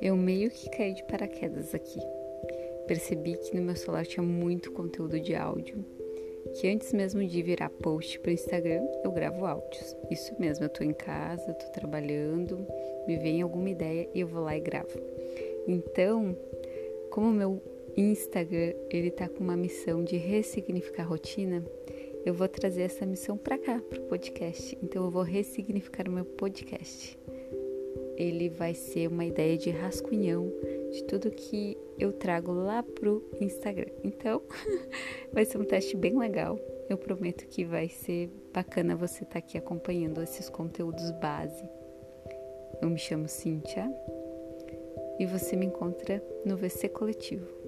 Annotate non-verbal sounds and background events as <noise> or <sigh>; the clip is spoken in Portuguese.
Eu meio que caí de paraquedas aqui. Percebi que no meu celular tinha muito conteúdo de áudio, que antes mesmo de virar post para o Instagram, eu gravo áudios. Isso mesmo, eu tô em casa, tô trabalhando, me vem alguma ideia e eu vou lá e gravo. Então, como o meu Instagram, ele tá com uma missão de ressignificar a rotina, eu vou trazer essa missão para cá, pro podcast. Então eu vou ressignificar o meu podcast. Ele vai ser uma ideia de rascunhão de tudo que eu trago lá pro Instagram. Então, <laughs> vai ser um teste bem legal. Eu prometo que vai ser bacana você estar tá aqui acompanhando esses conteúdos base. Eu me chamo Cíntia e você me encontra no VC Coletivo.